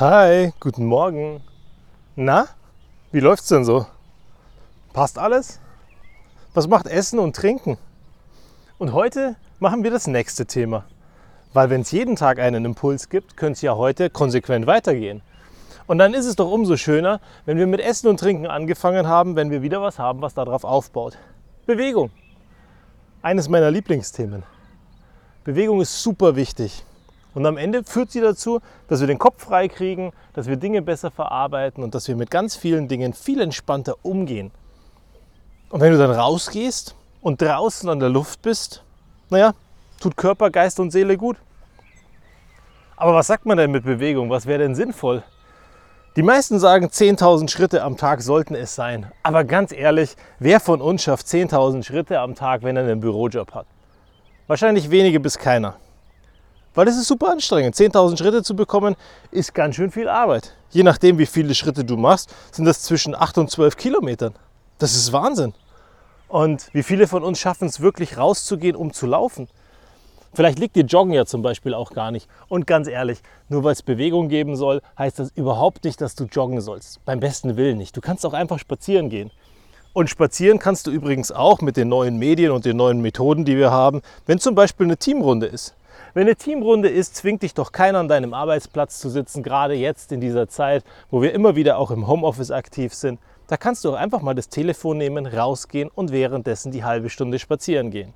Hi, guten Morgen. Na, wie läuft's denn so? Passt alles? Was macht Essen und Trinken? Und heute machen wir das nächste Thema. Weil wenn es jeden Tag einen Impuls gibt, könnte es ja heute konsequent weitergehen. Und dann ist es doch umso schöner, wenn wir mit Essen und Trinken angefangen haben, wenn wir wieder was haben, was darauf aufbaut. Bewegung. Eines meiner Lieblingsthemen. Bewegung ist super wichtig. Und am Ende führt sie dazu, dass wir den Kopf frei kriegen, dass wir Dinge besser verarbeiten und dass wir mit ganz vielen Dingen viel entspannter umgehen. Und wenn du dann rausgehst und draußen an der Luft bist, naja, tut Körper, Geist und Seele gut. Aber was sagt man denn mit Bewegung? Was wäre denn sinnvoll? Die meisten sagen, 10.000 Schritte am Tag sollten es sein. Aber ganz ehrlich, wer von uns schafft 10.000 Schritte am Tag, wenn er einen Bürojob hat? Wahrscheinlich wenige bis keiner. Weil es ist super anstrengend. 10.000 Schritte zu bekommen, ist ganz schön viel Arbeit. Je nachdem, wie viele Schritte du machst, sind das zwischen 8 und 12 Kilometern. Das ist Wahnsinn. Und wie viele von uns schaffen es wirklich rauszugehen, um zu laufen? Vielleicht liegt dir Joggen ja zum Beispiel auch gar nicht. Und ganz ehrlich, nur weil es Bewegung geben soll, heißt das überhaupt nicht, dass du joggen sollst. Beim besten Willen nicht. Du kannst auch einfach spazieren gehen. Und spazieren kannst du übrigens auch mit den neuen Medien und den neuen Methoden, die wir haben, wenn zum Beispiel eine Teamrunde ist. Wenn eine Teamrunde ist, zwingt dich doch keiner an deinem Arbeitsplatz zu sitzen, gerade jetzt in dieser Zeit, wo wir immer wieder auch im Homeoffice aktiv sind. Da kannst du auch einfach mal das Telefon nehmen, rausgehen und währenddessen die halbe Stunde spazieren gehen.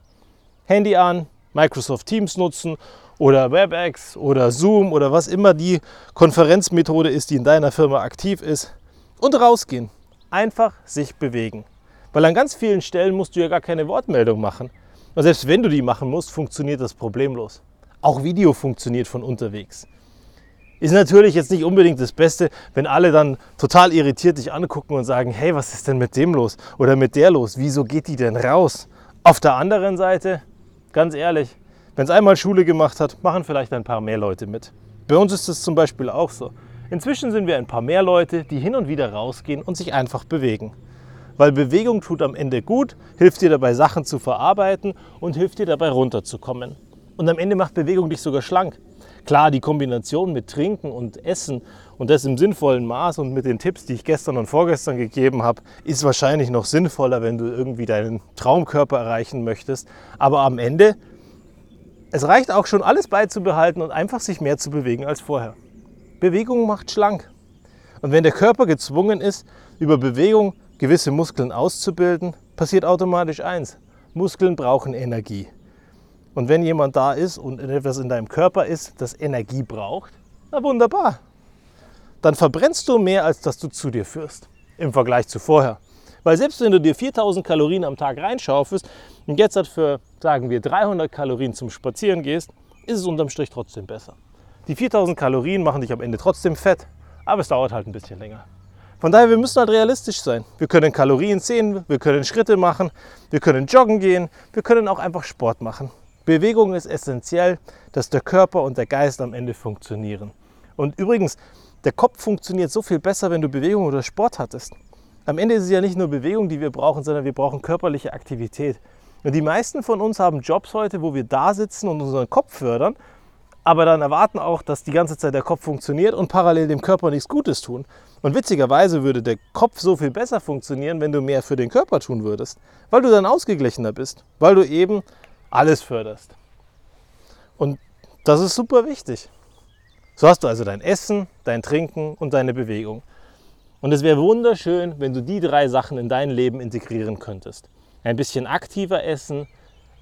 Handy an, Microsoft Teams nutzen oder WebEx oder Zoom oder was immer die Konferenzmethode ist, die in deiner Firma aktiv ist und rausgehen. Einfach sich bewegen. Weil an ganz vielen Stellen musst du ja gar keine Wortmeldung machen. Und selbst wenn du die machen musst, funktioniert das problemlos. Auch Video funktioniert von unterwegs. Ist natürlich jetzt nicht unbedingt das Beste, wenn alle dann total irritiert dich angucken und sagen, hey, was ist denn mit dem los oder mit der los? Wieso geht die denn raus? Auf der anderen Seite, ganz ehrlich, wenn es einmal Schule gemacht hat, machen vielleicht ein paar mehr Leute mit. Bei uns ist es zum Beispiel auch so. Inzwischen sind wir ein paar mehr Leute, die hin und wieder rausgehen und sich einfach bewegen. Weil Bewegung tut am Ende gut, hilft dir dabei Sachen zu verarbeiten und hilft dir dabei runterzukommen. Und am Ende macht Bewegung dich sogar schlank. Klar, die Kombination mit Trinken und Essen und das im sinnvollen Maß und mit den Tipps, die ich gestern und vorgestern gegeben habe, ist wahrscheinlich noch sinnvoller, wenn du irgendwie deinen Traumkörper erreichen möchtest. Aber am Ende, es reicht auch schon alles beizubehalten und einfach sich mehr zu bewegen als vorher. Bewegung macht schlank. Und wenn der Körper gezwungen ist, über Bewegung gewisse Muskeln auszubilden, passiert automatisch eins. Muskeln brauchen Energie. Und wenn jemand da ist und etwas in deinem Körper ist, das Energie braucht, na wunderbar. Dann verbrennst du mehr, als dass du zu dir führst im Vergleich zu vorher. Weil selbst wenn du dir 4000 Kalorien am Tag reinschaufelst und jetzt halt für, sagen wir, 300 Kalorien zum Spazieren gehst, ist es unterm Strich trotzdem besser. Die 4000 Kalorien machen dich am Ende trotzdem fett, aber es dauert halt ein bisschen länger. Von daher, wir müssen halt realistisch sein. Wir können Kalorien sehen, wir können Schritte machen, wir können joggen gehen, wir können auch einfach Sport machen. Bewegung ist essentiell, dass der Körper und der Geist am Ende funktionieren. Und übrigens, der Kopf funktioniert so viel besser, wenn du Bewegung oder Sport hattest. Am Ende ist es ja nicht nur Bewegung, die wir brauchen, sondern wir brauchen körperliche Aktivität. Und die meisten von uns haben Jobs heute, wo wir da sitzen und unseren Kopf fördern, aber dann erwarten auch, dass die ganze Zeit der Kopf funktioniert und parallel dem Körper nichts Gutes tun. Und witzigerweise würde der Kopf so viel besser funktionieren, wenn du mehr für den Körper tun würdest, weil du dann ausgeglichener bist, weil du eben alles förderst. Und das ist super wichtig. So hast du also dein Essen, dein Trinken und deine Bewegung. Und es wäre wunderschön, wenn du die drei Sachen in dein Leben integrieren könntest. Ein bisschen aktiver essen,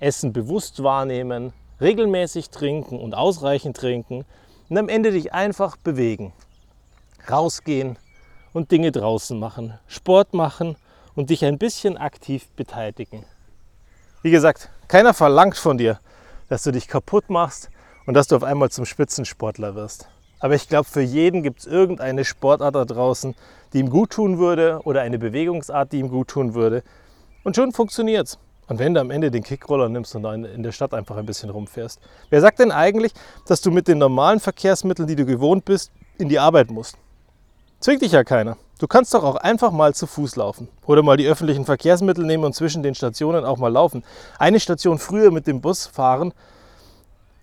Essen bewusst wahrnehmen, regelmäßig trinken und ausreichend trinken und am Ende dich einfach bewegen. Rausgehen und Dinge draußen machen, Sport machen und dich ein bisschen aktiv beteiligen. Wie gesagt, keiner verlangt von dir, dass du dich kaputt machst und dass du auf einmal zum Spitzensportler wirst. Aber ich glaube, für jeden gibt es irgendeine Sportart da draußen, die ihm gut tun würde oder eine Bewegungsart, die ihm gut tun würde. Und schon funktioniert es. Und wenn du am Ende den Kickroller nimmst und in der Stadt einfach ein bisschen rumfährst. Wer sagt denn eigentlich, dass du mit den normalen Verkehrsmitteln, die du gewohnt bist, in die Arbeit musst? Zwingt dich ja keiner. Du kannst doch auch einfach mal zu Fuß laufen oder mal die öffentlichen Verkehrsmittel nehmen und zwischen den Stationen auch mal laufen. Eine Station früher mit dem Bus fahren,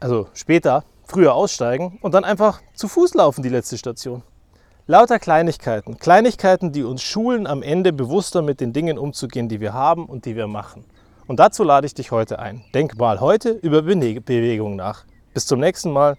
also später früher aussteigen und dann einfach zu Fuß laufen die letzte Station. Lauter Kleinigkeiten. Kleinigkeiten, die uns schulen, am Ende bewusster mit den Dingen umzugehen, die wir haben und die wir machen. Und dazu lade ich dich heute ein. Denk mal heute über Bewegung nach. Bis zum nächsten Mal.